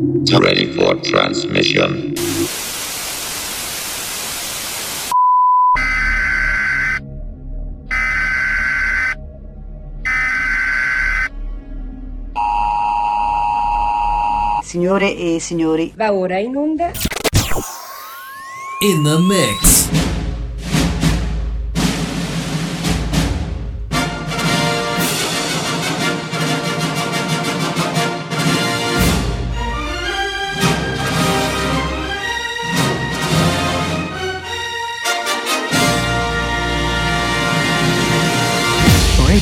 Ready for transmission. Signore e signori, Va ora in onda In the mix.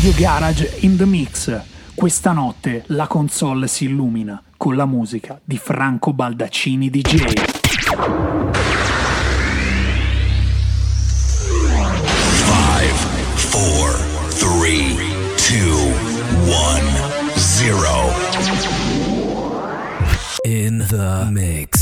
Radio Garage in the Mix. Questa notte la console si illumina con la musica di Franco Baldaccini DJ. Five, four, three, two, one, zero. In the mix.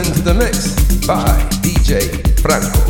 Listening to the mix by DJ Franco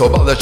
Escobar da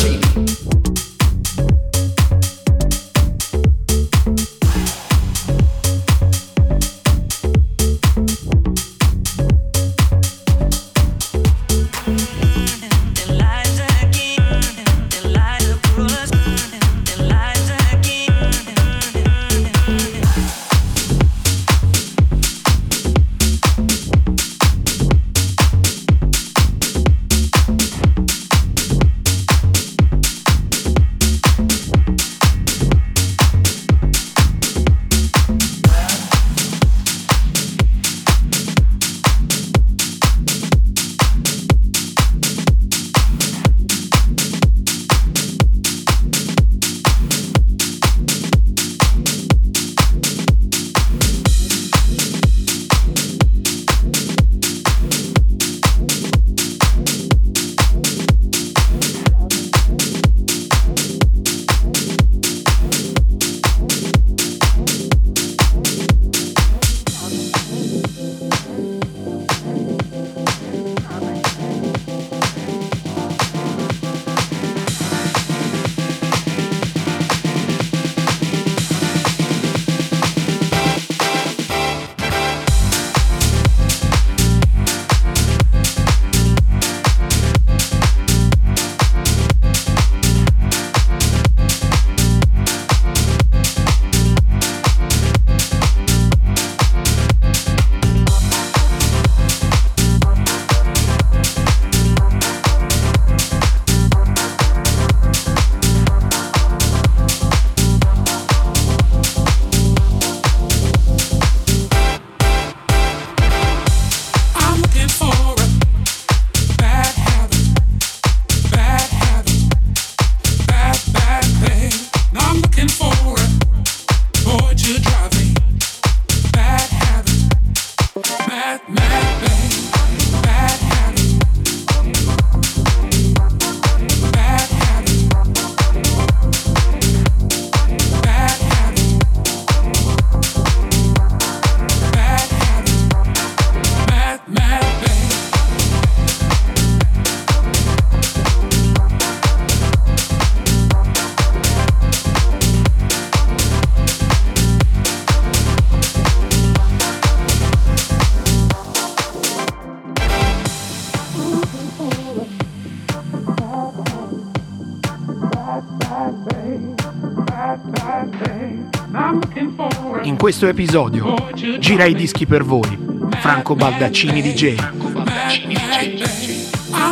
questo episodio gira i dischi per voi, Franco Baldaccini DJ.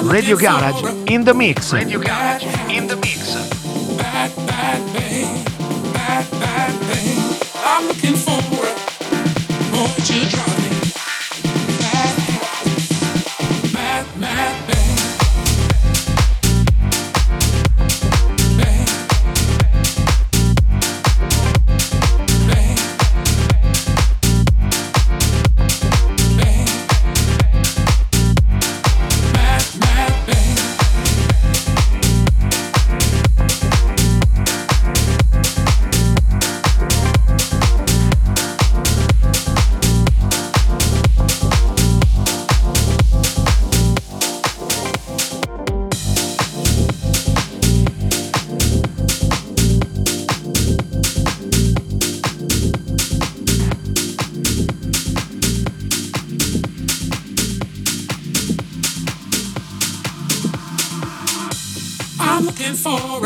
Radio Garage in the mix. for